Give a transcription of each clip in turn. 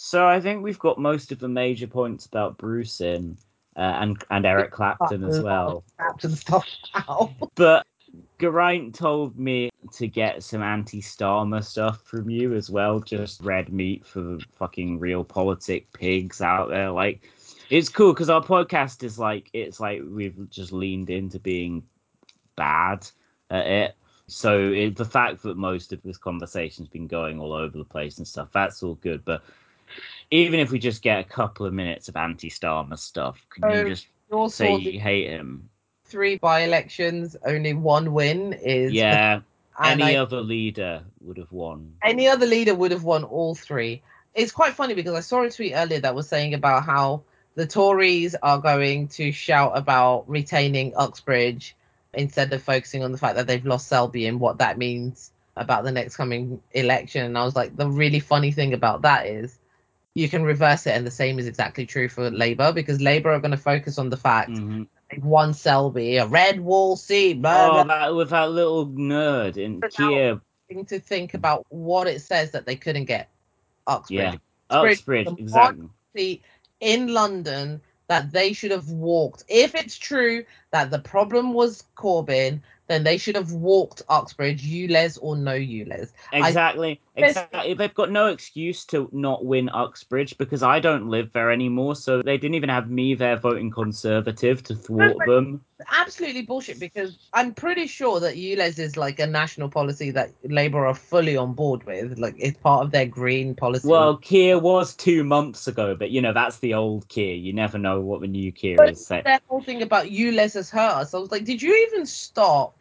So I think we've got most of the major points about Bruce in, uh, and and Eric Clapton as well. Clapton stuff now. But Geraint told me to get some anti-Starmer stuff from you as well, just red meat for the fucking Reel Politik pigs out there. Like, it's cool because our podcast is like it's like we've just leaned into being bad at it. So it, the fact that most of this conversation's been going all over the place and stuff, that's all good. But even if we just get a couple of minutes of anti-Starmer stuff, can you just say you hate him? three by-elections, only one win is Yeah. Any I- other leader would have won. any other leader would have won all three. It's quite funny because I saw a tweet earlier that was saying about how the Tories are going to shout about retaining Uxbridge instead of focusing on the fact that they've lost Selby and what that means about the next coming election. And I was like, the really funny thing about that is you can reverse it, and the same is exactly true for Labour because Labour are going to focus on the fact Mhm. they've Selby, a red wall seat, blah, blah, Oh, that with that little nerd in thing to think about what it says that they couldn't get Uxbridge. Yeah. Uxbridge Uxbridge, exactly. seat in London that they should have walked. If it's true that the problem was Corbyn, then they should have walked Uxbridge, ULEZ or no ULEZ. Exactly. There's- Exactly. They've got no excuse to not win Uxbridge because I don't live there anymore, so they didn't even have me there voting Conservative to thwart them. Absolutely bullshit because I'm pretty sure that ULEZ is like a national policy that Labour are fully on board with. Like it's part of their green policy. Well, Keir was two months ago, but you know that's the old Keir. You never know what the new Keir But is. That whole thing about ULEZ has hurt us. I was like, did you even stop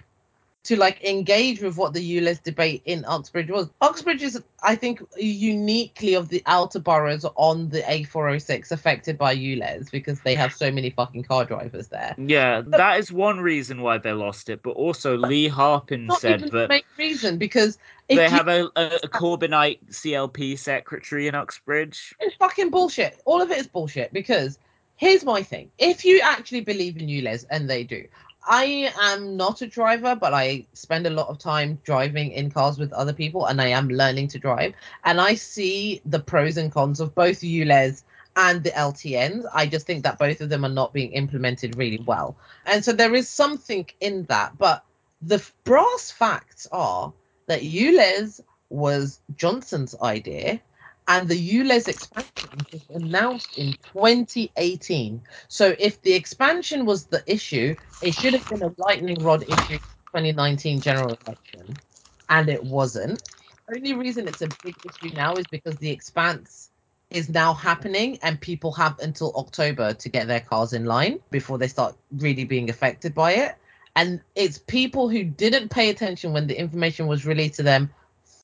to like engage with what the ULEZ debate in Uxbridge was? Uxbridge is, I think, uniquely of the outer boroughs on the A406 affected by ULEZ because they have so many fucking car drivers there. Yeah, that is one reason why they lost it, but also Lee Harpin said that the main reason because if they you have a, a, a Corbynite CLP secretary in Uxbridge. It's fucking bullshit. All of it is bullshit because here's my thing. If you actually believe in ULEZ, and they do, I am not a driver, but I spend a lot of time driving in cars with other people and I am learning to drive. And I see the pros and cons of both ULEZ and the LTNs. I just think that both of them are not being implemented really well. And so there is something in that. But the brass facts are that ULEZ was Johnson's idea and the ULEZ expansion was announced in 2018. So if the expansion was the issue, it should have been a lightning rod issue 2019 general election, and it wasn't. The only reason it's a big issue now is because the expanse is now happening and people have until October to get their cars in line before they start really being affected by it. And it's people who didn't pay attention when the information was released to them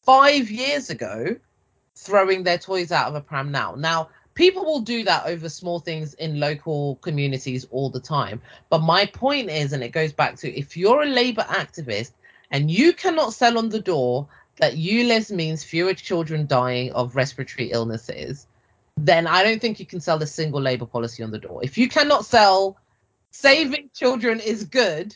five years ago throwing their toys out of a pram now. Now, people will do that over small things in local communities all the time. But my point is, and it goes back to if you're a labor activist and you cannot sell on the door that ULEZ means fewer children dying of respiratory illnesses, then I don't think you can sell a single labor policy on the door. If you cannot sell saving children is good,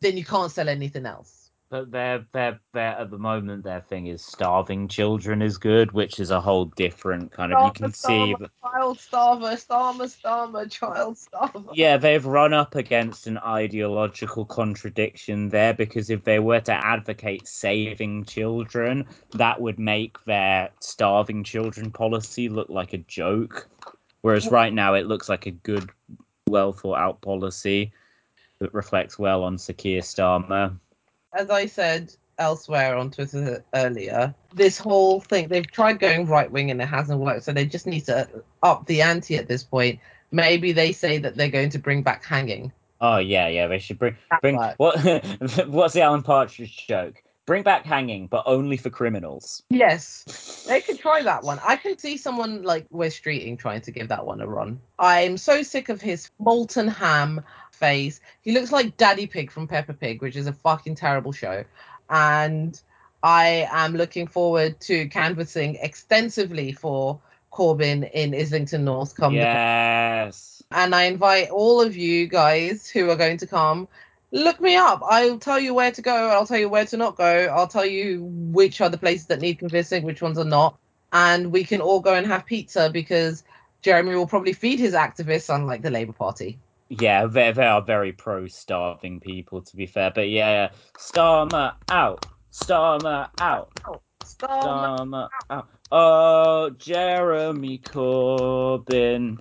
then you can't sell anything else. But their their their at the moment their thing is starving children is good, which is a whole different kind of you can see. Starmer, child starver, starmer, starmer, child starver. Yeah, they've run up against an ideological contradiction there because if they were to advocate saving children, that would make their starving children policy look like a joke. Whereas right now it looks like a good, well thought out policy that reflects well on Sir Keir Starmer. As I said elsewhere on Twitter earlier, this whole thing they've tried going right wing and it hasn't worked, so they just need to up the ante at this point. Maybe they say that they're going to bring back hanging. Oh yeah, yeah, they should bring That bring works. what what's the Alan Partridge joke? Bring back hanging, but only for criminals. Yes, they could try that one. I can see someone like Wes Streeting trying to give that one a run. I'm so sick of his molten ham face. He looks like Daddy Pig from Peppa Pig, which is a fucking terrible show. And I am looking forward to canvassing extensively for Corbyn in Islington North come the Yes. and I invite all of you guys who are going to come. Look me up. I'll tell you where to go. I'll tell you where to not go. I'll tell you which are the places that need convincing, which ones are not. and we can all go and have pizza because Jeremy will probably feed his activists, unlike the Labour Party. Yeah, they, they are very pro starving people, to be fair. But yeah, Starmer out. Starmer out. Starmer. Starmer out. Oh, Jeremy Corbyn.